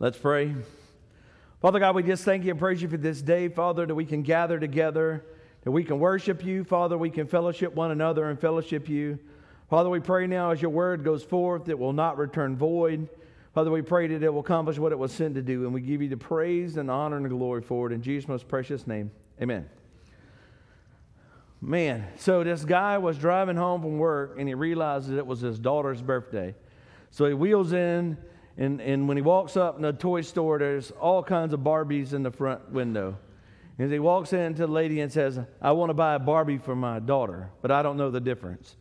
Let's pray. Father God, we just thank you and praise you for this day, Father, that we can gather together, that we can worship you. Father, we can fellowship one another and fellowship you. Father, we pray now as your word goes forth, it will not return void. Father, we pray that it will accomplish what it was sent to do, and we give you the praise and honor and glory for it in Jesus' most precious name. Amen. Man, so this guy was driving home from work and he realized that it was his daughter's birthday. So he wheels in, and, and when he walks up in the toy store, there's all kinds of Barbies in the front window. And he walks in to the lady and says, I want to buy a Barbie for my daughter, but I don't know the difference.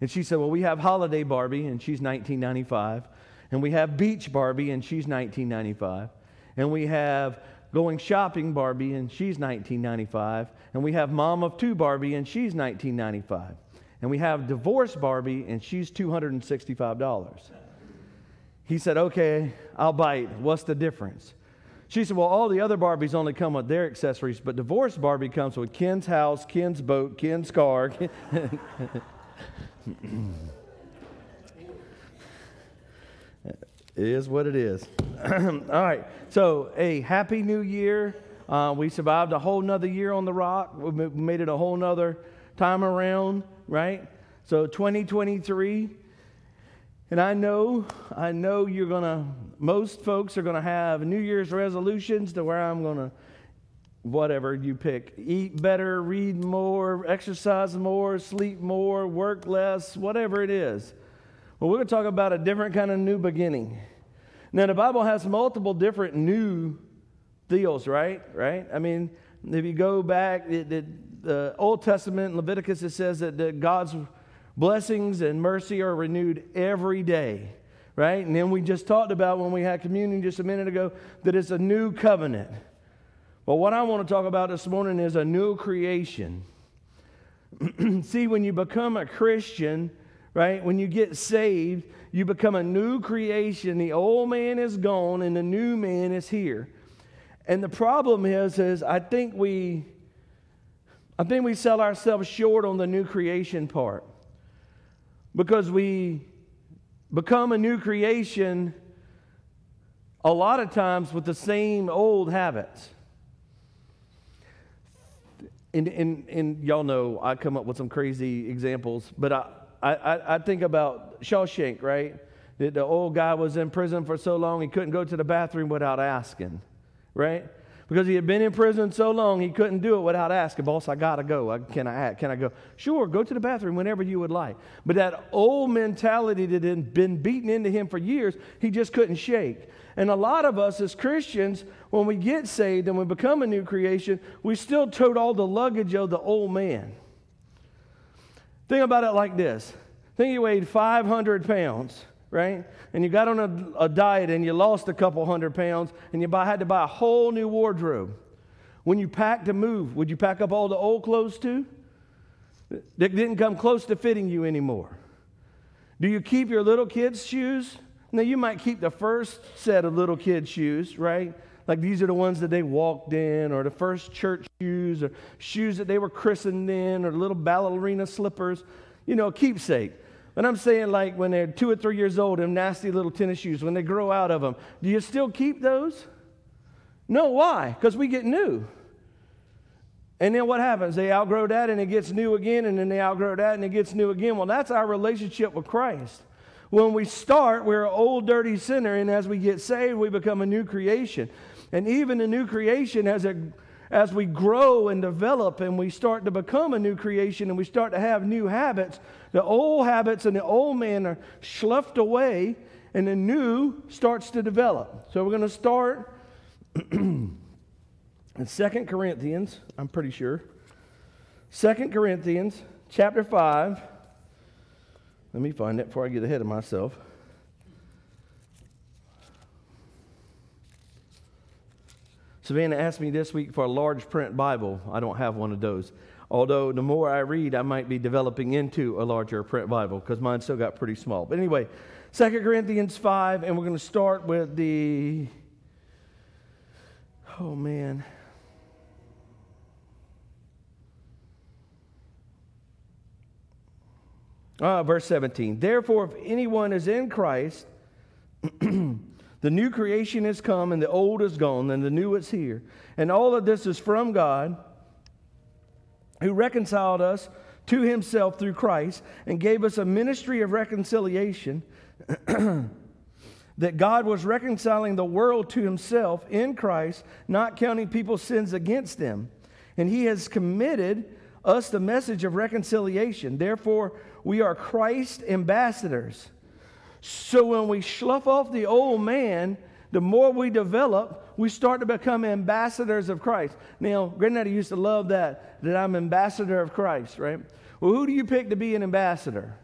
And she said, Well, we have Holiday Barbie, and she's 1995. And we have Beach Barbie, and she's 1995. And we have Going Shopping Barbie, and she's 1995. And we have Mom of Two Barbie, and she's 1995. And we have Divorce Barbie, and she's $265. He said, Okay, I'll bite. What's the difference? She said, Well, all the other Barbies only come with their accessories, but divorced Barbie comes with Ken's house, Ken's boat, Ken's car. It is what it is. All right. So, a happy new year. Uh, we survived a whole nother year on the rock. We made it a whole nother time around, right? So, 2023. And I know, I know you're going to, most folks are going to have New Year's resolutions to where I'm going to, whatever you pick, eat better, read more, exercise more, sleep more, work less, whatever it is. Well, we're going to talk about a different kind of new beginning. Now, the Bible has multiple different new deals, right? Right? I mean, if you go back, the, the Old Testament, Leviticus, it says that, that God's blessings and mercy are renewed every day, right? And then we just talked about when we had communion just a minute ago that it's a new covenant. But what I want to talk about this morning is a new creation. See, when you become a Christian, right? When you get saved, you become a new creation. The old man is gone and the new man is here. And the problem is, is I think we I think we sell ourselves short on the new creation part. Because we become a new creation a lot of times with the same old habits. And, and, and y'all know I come up with some crazy examples, but I, I, I, think about Shawshank, right? The, the old guy was in prison for so long he couldn't go to the bathroom without asking, right? Because he had been in prison so long he couldn't do it without asking, boss, I gotta go. I, can I act? can I go? Sure, go to the bathroom whenever you would like. But that old mentality that had been beaten into him for years, he just couldn't shake. And a lot of us as Christians, when we get saved and we become a new creation, we still tote all the luggage of the old man. Think about it like this think you weighed 500 pounds, right? And you got on a, a diet and you lost a couple hundred pounds and you buy, had to buy a whole new wardrobe. When you packed to move, would you pack up all the old clothes too? That didn't come close to fitting you anymore. Do you keep your little kids' shoes? Now, you might keep the first set of little kids' shoes, right? Like these are the ones that they walked in, or the first church shoes, or shoes that they were christened in, or little ballerina slippers, you know, keepsake. But I'm saying, like, when they're two or three years old, them nasty little tennis shoes, when they grow out of them, do you still keep those? No, why? Because we get new. And then what happens? They outgrow that and it gets new again, and then they outgrow that and it gets new again. Well, that's our relationship with Christ. When we start, we're an old, dirty sinner, and as we get saved, we become a new creation. And even the new creation, as, it, as we grow and develop and we start to become a new creation and we start to have new habits, the old habits and the old man are sloughed away and the new starts to develop. So we're going to start in Second Corinthians, I'm pretty sure. Second Corinthians chapter 5 let me find it before I get ahead of myself. Savannah asked me this week for a large print Bible. I don't have one of those. Although the more I read, I might be developing into a larger print Bible because mine still got pretty small. But anyway, 2 Corinthians 5, and we're going to start with the. Oh, man. Uh, verse 17. Therefore, if anyone is in Christ, The new creation has come, and the old is gone, and the new is here. And all of this is from God, who reconciled us to himself through Christ and gave us a ministry of reconciliation. that God was reconciling the world to himself in Christ, not counting people's sins against them. And he has committed us the message of reconciliation. Therefore, we are Christ ambassadors. So when we slough off the old man, the more we develop, we start to become ambassadors of Christ. Now, Granddaddy used to love that, that I'm ambassador of Christ, right? Well, who do you pick to be an ambassador?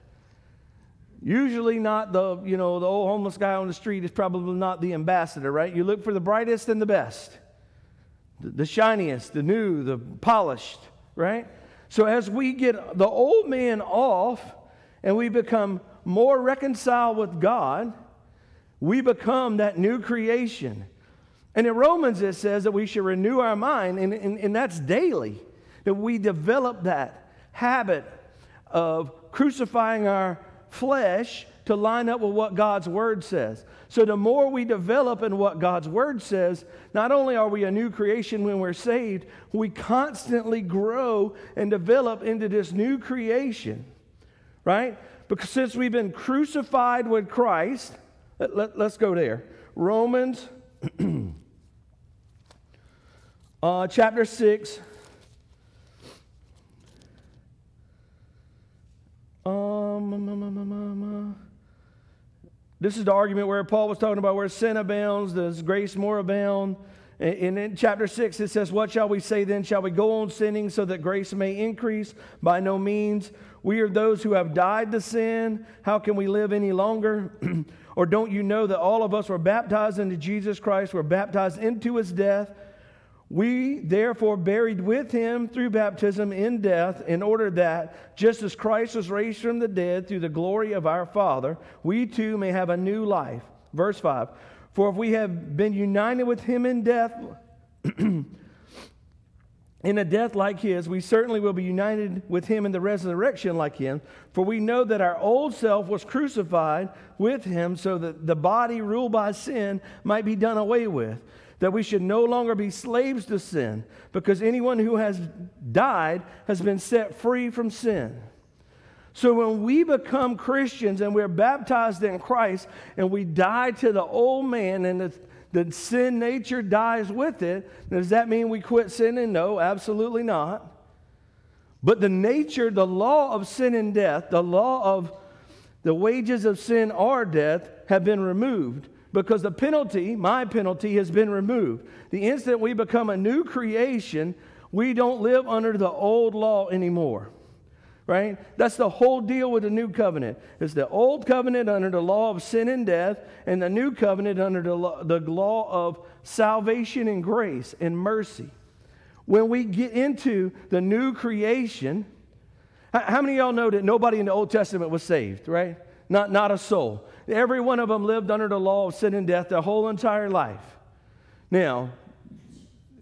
Usually not the, you know, the old homeless guy on the street is probably not the ambassador, right? You look for the brightest and the best, the, the shiniest, the new, the polished, right? So as we get the old man off and we become more reconciled with God, we become that new creation. And in Romans, it says that we should renew our mind, and, and, and that's daily, that we develop that habit of crucifying our flesh to line up with what God's word says. So the more we develop in what God's word says, not only are we a new creation when we're saved, we constantly grow and develop into this new creation, right? Because since we've been crucified with Christ, let, let, us go there. Romans uh, chapter 6. Um, this is the argument where Paul was talking about where sin abounds, does grace more abound? And in chapter 6, it says, What shall we say then? Shall we go on sinning so that grace may increase? By no means. We are those who have died to sin. How can we live any longer? or don't you know that all of us were baptized into Jesus Christ, were baptized into his death? We therefore buried with him through baptism in death, in order that, just as Christ was raised from the dead through the glory of our Father, we too may have a new life. Verse 5 For if we have been united with him in death, in a death like his, we certainly will be united with him in the resurrection like him. For we know that our old self was crucified with him so that the body ruled by sin might be done away with that we should no longer be slaves to sin, because anyone who has died has been set free from sin. So when we become Christians and we're baptized in Christ and we die to the old man and the, the sin nature dies with it, does that mean we quit sinning? No, absolutely not. But the nature, the law of sin and death, the law of the wages of sin are death, have been removed because the penalty, my penalty, has been removed. The instant we become a new creation, we don't live under the old law anymore. Right? That's the whole deal with the new covenant. It's the old covenant under the law of sin and death, and the new covenant under the law, the law of salvation and grace and mercy. When we get into the new creation, how many of y'all know that nobody in the Old Testament was saved, right? Not, not a soul. Every one of them lived under the law of sin and death their whole entire life. Now,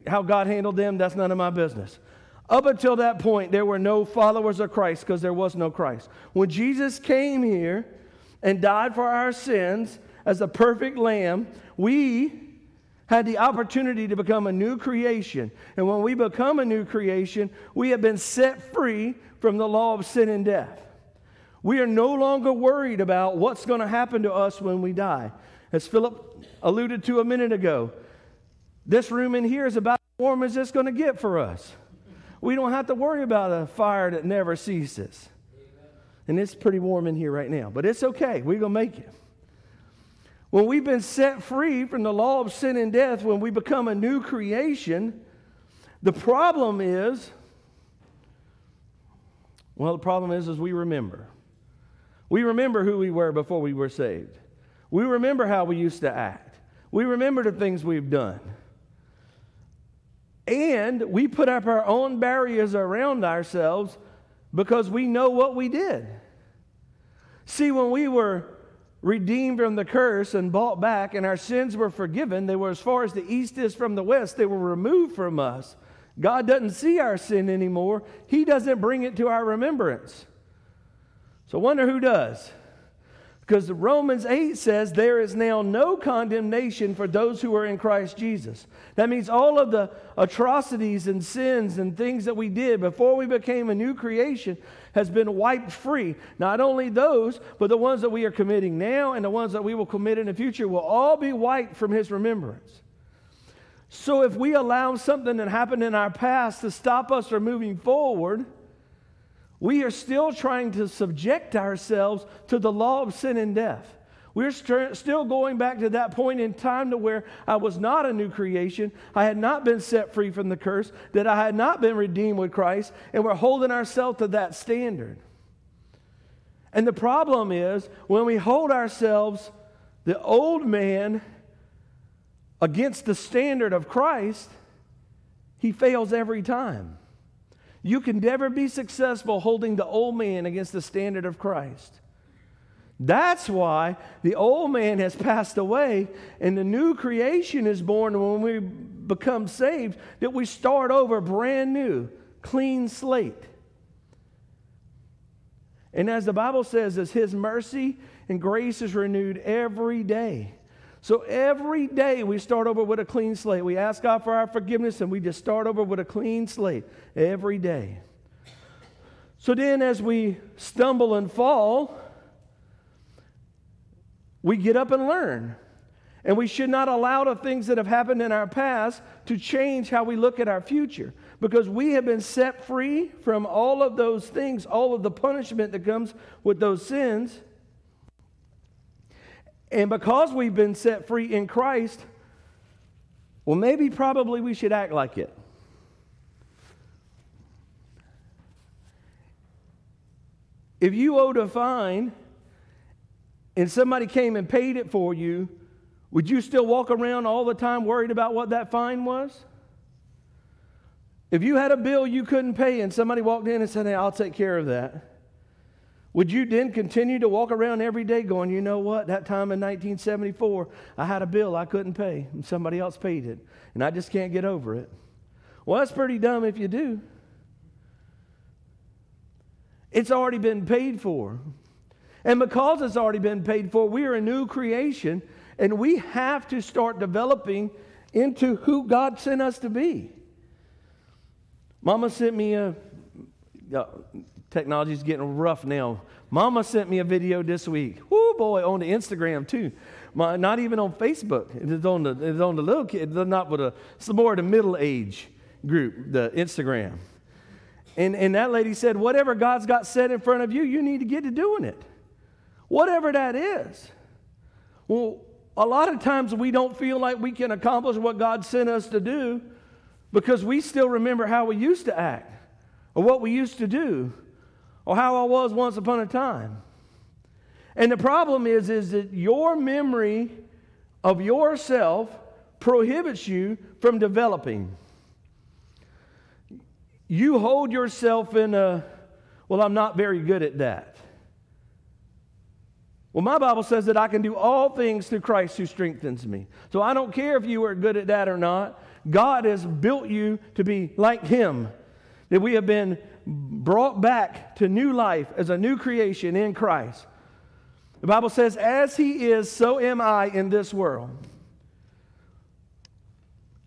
how God handled them, that's none of my business. Up until that point, there were no followers of Christ because there was no Christ. When Jesus came here and died for our sins as a perfect lamb, we had the opportunity to become a new creation. And when we become a new creation, we have been set free from the law of sin and death. We are no longer worried about what's going to happen to us when we die. As Philip alluded to a minute ago, this room in here is about as warm as it's going to get for us. We don't have to worry about a fire that never ceases. And it's pretty warm in here right now, but it's okay. We're going to make it. When we've been set free from the law of sin and death, when we become a new creation, the problem is well, the problem is, is we remember. We remember who we were before we were saved. We remember how we used to act. We remember the things we've done. And we put up our own barriers around ourselves because we know what we did. See, when we were redeemed from the curse and bought back and our sins were forgiven, they were as far as the east is from the west, they were removed from us. God doesn't see our sin anymore, He doesn't bring it to our remembrance. So, wonder who does. Because Romans 8 says there is now no condemnation for those who are in Christ Jesus. That means all of the atrocities and sins and things that we did before we became a new creation has been wiped free. Not only those, but the ones that we are committing now and the ones that we will commit in the future will all be wiped from his remembrance. So if we allow something that happened in our past to stop us from moving forward, we are still trying to subject ourselves to the law of sin and death. We're st- still going back to that point in time to where I was not a new creation. I had not been set free from the curse, that I had not been redeemed with Christ, and we're holding ourselves to that standard. And the problem is when we hold ourselves, the old man, against the standard of Christ, he fails every time. You can never be successful holding the old man against the standard of Christ. That's why the old man has passed away and the new creation is born when we become saved, that we start over brand new, clean slate. And as the Bible says, as his mercy and grace is renewed every day. So every day we start over with a clean slate. We ask God for our forgiveness and we just start over with a clean slate every day. So then, as we stumble and fall, we get up and learn. And we should not allow the things that have happened in our past to change how we look at our future because we have been set free from all of those things, all of the punishment that comes with those sins. And because we've been set free in Christ, well, maybe probably we should act like it. If you owed a fine and somebody came and paid it for you, would you still walk around all the time worried about what that fine was? If you had a bill you couldn't pay and somebody walked in and said, Hey, I'll take care of that, would you then continue to walk around every day going, you know what, that time in 1974, I had a bill I couldn't pay and somebody else paid it, and I just can't get over it? Well, that's pretty dumb if you do. It's already been paid for. And because it's already been paid for, we are a new creation, and we have to start developing into who God sent us to be. Mama sent me a, Technology's getting rough now. Mama sent me a video this week. Whoo, boy, on the Instagram too. My, not even on Facebook. It's on the, it's on the little kid, not with a, it's more the middle age group, the Instagram. And, and that lady said, whatever God's got set in front of you, you need to get to doing it. Whatever that is. Well, a lot of times we don't feel like we can accomplish what God sent us to do because we still remember how we used to act or what we used to do or how I was once upon a time. And the problem is, is that your memory of yourself prohibits you from developing. You hold yourself in a, well, I'm not very good at that. Well, my Bible says that I can do all things through Christ who strengthens me. So I don't care if you are good at that or not. God has built you to be like Him. That we have been brought back to new life as a new creation in Christ. The Bible says, As He is, so am I in this world.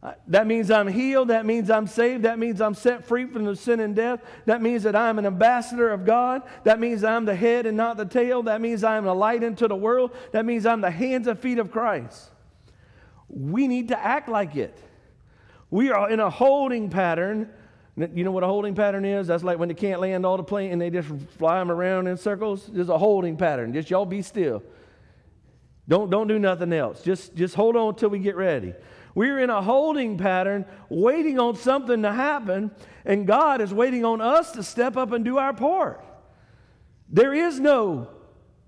Uh, that means I'm healed. That means I'm saved. That means I'm set free from the sin and death. That means that I'm an ambassador of God. That means I'm the head and not the tail. That means I'm a light into the world. That means I'm the hands and feet of Christ. We need to act like it. We are in a holding pattern you know what a holding pattern is? That's like when they can't land all the plane and they just fly them around in circles. There's a holding pattern. Just y'all be still. Don't, don't do nothing else. Just, just hold on until we get ready. We're in a holding pattern, waiting on something to happen, and God is waiting on us to step up and do our part. There is no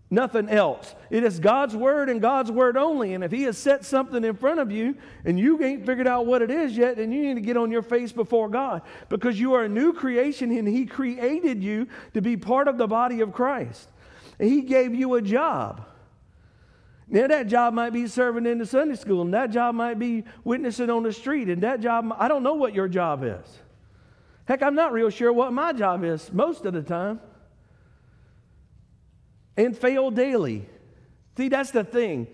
nothing else. It is God's word and God's word only. And if He has set something in front of you and you ain't figured out what it is yet, then you need to get on your face before God because you are a new creation and He created you to be part of the body of Christ. And He gave you a job. Now, that job might be serving in the Sunday school, and that job might be witnessing on the street, and that job, I don't know what your job is. Heck, I'm not real sure what my job is most of the time and fail daily. See, that's the thing.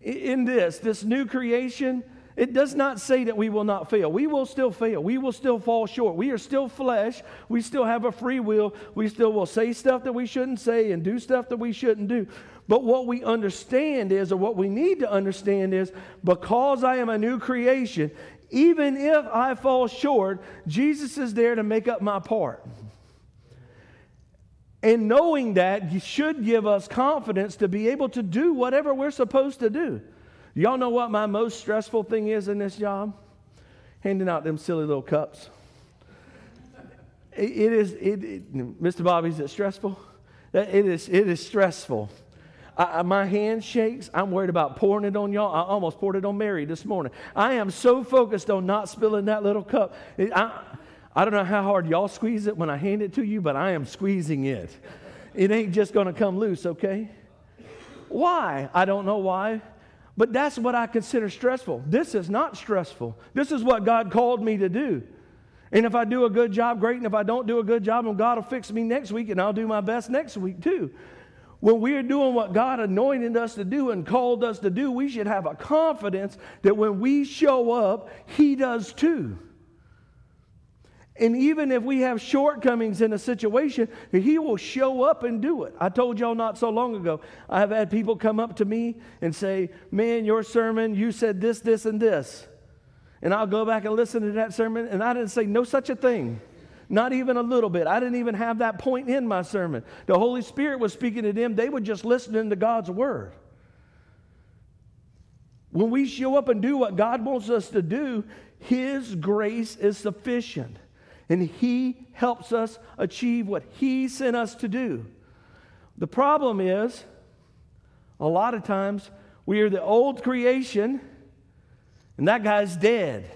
In this, this new creation, it does not say that we will not fail. We will still fail. We will still fall short. We are still flesh. We still have a free will. We still will say stuff that we shouldn't say and do stuff that we shouldn't do. But what we understand is, or what we need to understand is, because I am a new creation, even if I fall short, Jesus is there to make up my part. And knowing that should give us confidence to be able to do whatever we're supposed to do. Y'all know what my most stressful thing is in this job? Handing out them silly little cups. it, it is, it, it, Mr. Bobby, is it stressful? It is, it is stressful. I, my hand shakes. I'm worried about pouring it on y'all. I almost poured it on Mary this morning. I am so focused on not spilling that little cup. I, I don't know how hard y'all squeeze it when I hand it to you, but I am squeezing it. It ain't just going to come loose, okay? Why? I don't know why. But that's what I consider stressful. This is not stressful. This is what God called me to do. And if I do a good job, great. And if I don't do a good job, then God will fix me next week and I'll do my best next week too. When we're doing what God anointed us to do and called us to do, we should have a confidence that when we show up, He does too. And even if we have shortcomings in a situation, He will show up and do it. I told y'all not so long ago, I have had people come up to me and say, Man, your sermon, you said this, this, and this. And I'll go back and listen to that sermon, and I didn't say no such a thing. Not even a little bit. I didn't even have that point in my sermon. The Holy Spirit was speaking to them, they were just listening to God's word. When we show up and do what God wants us to do, His grace is sufficient and He helps us achieve what He sent us to do. The problem is, a lot of times, we are the old creation, and that guy's dead.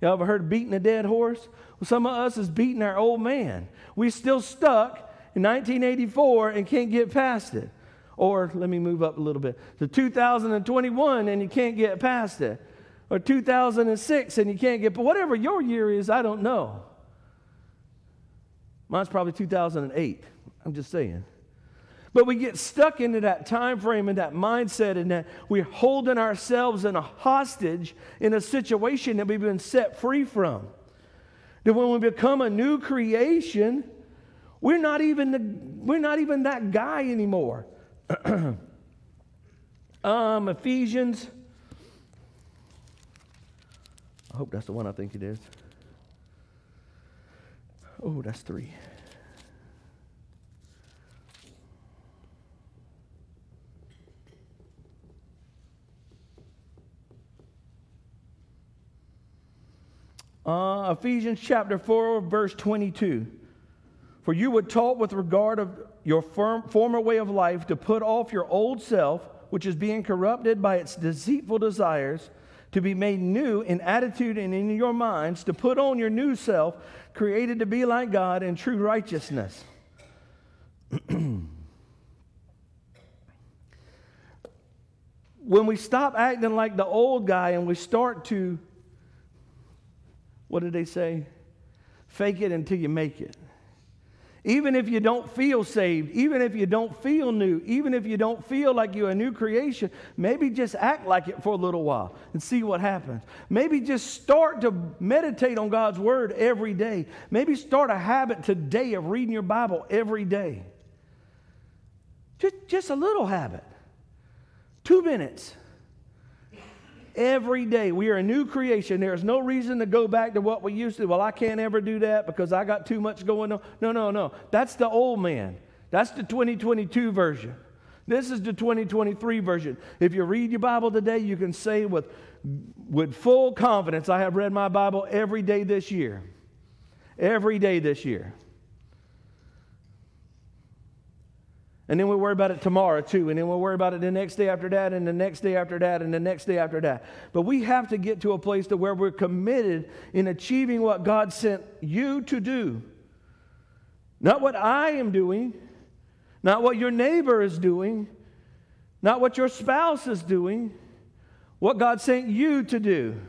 Y'all ever heard of beating a dead horse? Well, some of us is beating our old man. We're still stuck in 1984 and can't get past it. Or let me move up a little bit to 2021 and you can't get past it. Or 2006 and you can't get, but whatever your year is, I don't know. Mine's probably 2008. I'm just saying. But we get stuck into that time frame and that mindset, and that we're holding ourselves in a hostage in a situation that we've been set free from. That when we become a new creation, we're not even, the, we're not even that guy anymore. um, Ephesians. I hope that's the one I think it is. Oh, that's three. Uh, Ephesians chapter 4, verse 22. For you were taught with regard of your firm, former way of life to put off your old self, which is being corrupted by its deceitful desires, to be made new in attitude and in your minds, to put on your new self, created to be like God in true righteousness. when we stop acting like the old guy and we start to, what did they say? Fake it until you make it. Even if you don't feel saved, even if you don't feel new, even if you don't feel like you're a new creation, maybe just act like it for a little while and see what happens. Maybe just start to meditate on God's word every day. Maybe start a habit today of reading your Bible every day. Just, just a little habit. Two minutes every day. We are a new creation. There is no reason to go back to what we used to. Well, I can't ever do that because I got too much going on. No, no, no. That's the old man. That's the 2022 version. This is the 2023 version. If you read your Bible today, you can say with, with full confidence, I have read my Bible every day this year. Every day this year. And then we worry about it tomorrow too. And then we'll worry about it the next day after that, and the next day after that, and the next day after that. But we have to get to a place to where we're committed in achieving what God sent you to do. Not what I am doing, not what your neighbor is doing, not what your spouse is doing, what God sent you to do.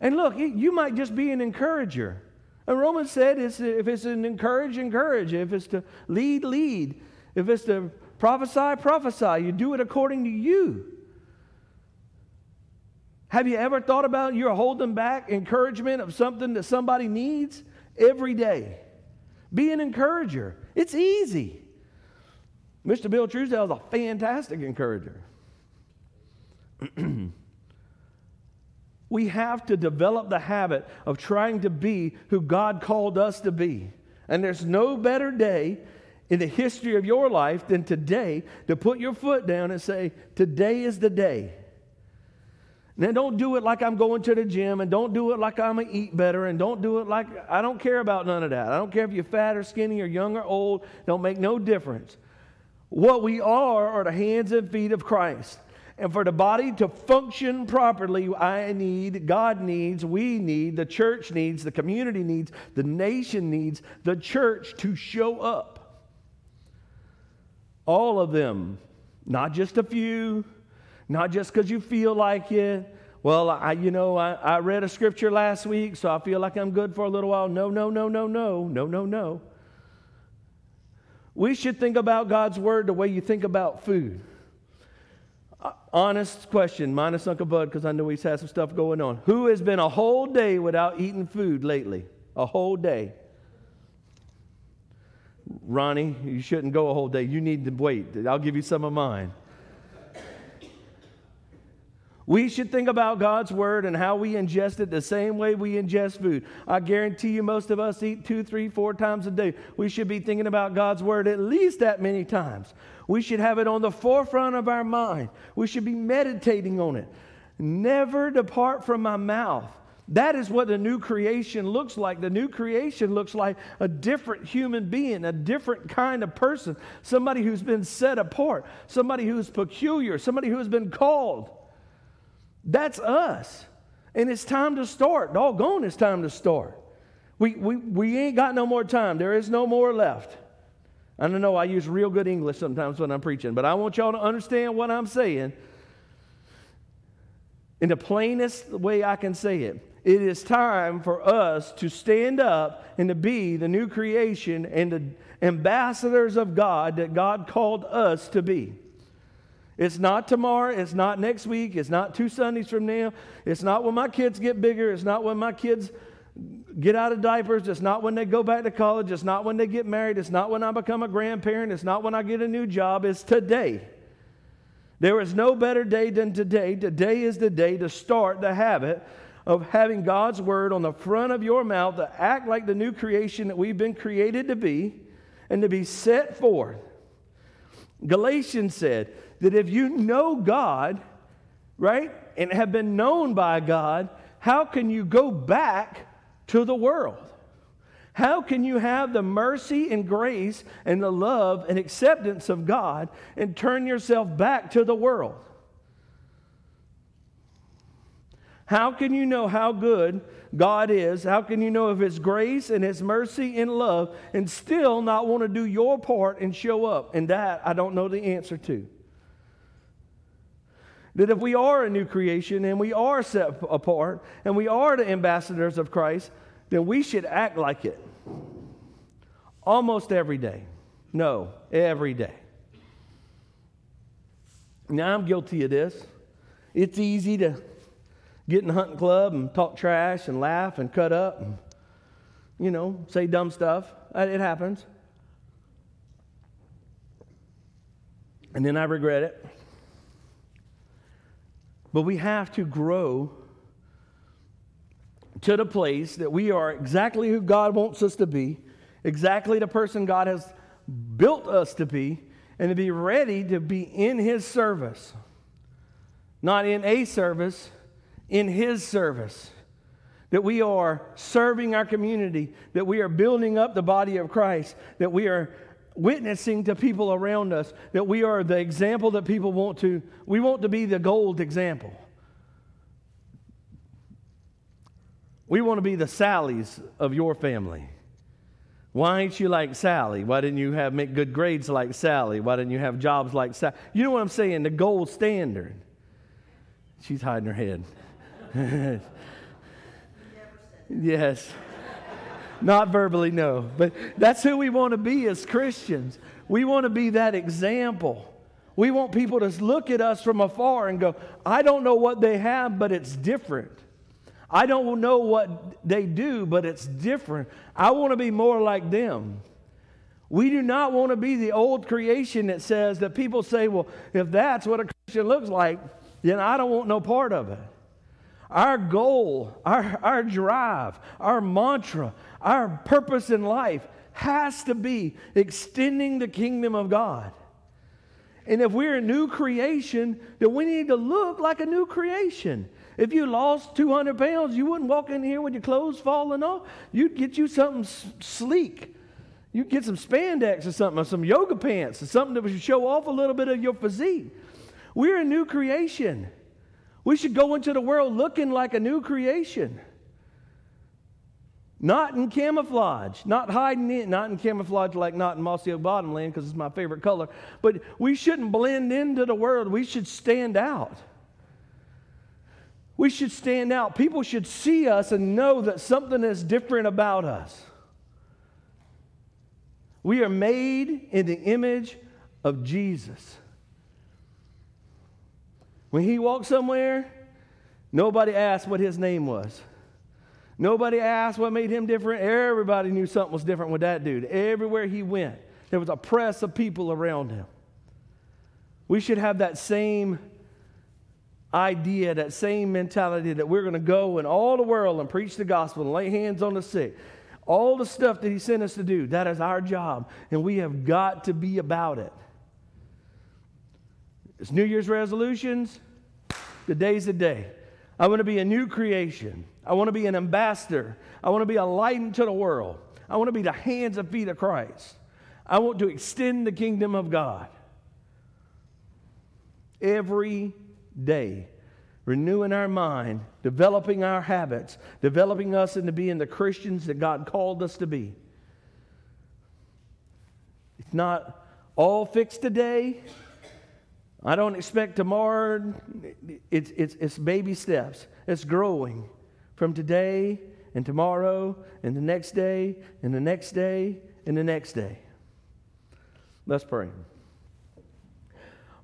And look, you might just be an encourager. And Romans said it's, if it's an encourage, encourage. If it's to lead, lead. If it's to Prophesy, prophesy. You do it according to you. Have you ever thought about you're holding back encouragement of something that somebody needs every day? Be an encourager. It's easy. Mr. Bill Truesdale is a fantastic encourager. we have to develop the habit of trying to be who God called us to be. And there's no better day in the history of your life than today to put your foot down and say, Today is the day. Now, don't do it like I'm going to the gym, and don't do it like I'm going to eat better, and don't do it like I don't care about none of that. I don't care if you're fat or skinny or young or old, don't make no difference. What we are are the hands and feet of Christ. And for the body to function properly, I need, God needs, we need, the church needs, the community needs, the nation needs the church to show up. All of them, not just a few, not just because you feel like it. Well, I, you know, I, I read a scripture last week, so I feel like I'm good for a little while. No, no, no, no, no, no, no, no. We should think about God's word the way you think about food. Honest question, minus Uncle Bud, because I know he's had some stuff going on. Who has been a whole day without eating food lately? A whole day. Ronnie, you shouldn't go a whole day. You need to wait. I'll give you some of mine. We should think about God's word and how we ingest it the same way we ingest food. I guarantee you, most of us eat two, three, four times a day. We should be thinking about God's word at least that many times. We should have it on the forefront of our mind. We should be meditating on it. Never depart from my mouth. That is what the new creation looks like. The new creation looks like a different human being, a different kind of person, somebody who's been set apart, somebody who's peculiar, somebody who has been called. That's us. And it's time to start. Doggone, it's time to start. We, we, we ain't got no more time. There is no more left. I don't know, I use real good English sometimes when I'm preaching, but I want y'all to understand what I'm saying in the plainest way I can say it. It is time for us to stand up and to be the new creation and the ambassadors of God that God called us to be. It's not tomorrow. It's not next week. It's not two Sundays from now. It's not when my kids get bigger. It's not when my kids get out of diapers. It's not when they go back to college. It's not when they get married. It's not when I become a grandparent. It's not when I get a new job. It's today. There is no better day than today. Today is the day to start the habit of having God's word on the front of your mouth to act like the new creation that we've been created to be and to be set forth. Galatians said, that if you know God, right, and have been known by God, how can you go back to the world? How can you have the mercy and grace and the love and acceptance of God and turn yourself back to the world? How can you know how good God is? How can you know of His grace and His mercy and love and still not want to do your part and show up? And that I don't know the answer to. That if we are a new creation and we are set apart and we are the ambassadors of Christ, then we should act like it almost every day. No, every day. Now, I'm guilty of this. It's easy to get in the hunting club and talk trash and laugh and cut up and, you know, say dumb stuff. Uh, it happens. And then I regret it. But we have to grow to the place that we are exactly who God wants us to be, exactly the person God has built us to be, and to be ready to be in His service. Not in a service, in His service. That we are serving our community, that we are building up the body of Christ, that we are witnessing to people around us that we are the example that people want to, we want to be the gold example. We want to be the Sallys of your family. Why ain't you like Sally? Why didn't you have make good grades like Sally? Why didn't you have jobs like Sally? You know what I'm saying? The gold standard. She's hiding her head. yes. Not verbally, no. But that's who we want to be as Christians. We want to be that example. We want people to look at us from afar and go, I don't know what they have, but it's different. I don't know what they do, but it's different. I want to be more like them. We do not want to be the old creation that says that people say, well, if that's what a Christian looks like, then I don't want no part of it. Our goal, our, our drive, our mantra, our purpose in life has to be extending the kingdom of God. And if we're a new creation, then we need to look like a new creation. If you lost 200 pounds, you wouldn't walk in here with your clothes falling off. You'd get you something sleek. You'd get some spandex or something, or some yoga pants, or something that would show off a little bit of your physique. We're a new creation. We should go into the world looking like a new creation. Not in camouflage, not hiding in, not in camouflage like not in mossy oak bottomland because it's my favorite color. But we shouldn't blend into the world. We should stand out. We should stand out. People should see us and know that something is different about us. We are made in the image of Jesus. When he walked somewhere, nobody asked what his name was. Nobody asked what made him different. Everybody knew something was different with that dude. Everywhere he went, there was a press of people around him. We should have that same idea, that same mentality that we're going to go in all the world and preach the gospel and lay hands on the sick. All the stuff that he sent us to do, that is our job, and we have got to be about it. It's New Year's resolutions. Today's The day. I want to be a new creation. I want to be an ambassador. I want to be a light into the world. I want to be the hands and feet of Christ. I want to extend the kingdom of God every day, renewing our mind, developing our habits, developing us into being the Christians that God called us to be. It's not all fixed today. I don't expect tomorrow. It's, it's, it's baby steps. It's growing from today and tomorrow and the next day and the next day and the next day. Let's pray.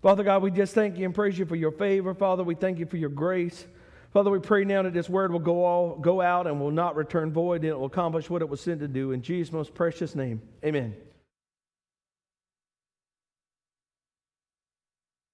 Father God, we just thank you and praise you for your favor. Father, we thank you for your grace. Father, we pray now that this word will go, all, go out and will not return void and it will accomplish what it was sent to do. In Jesus' most precious name, amen.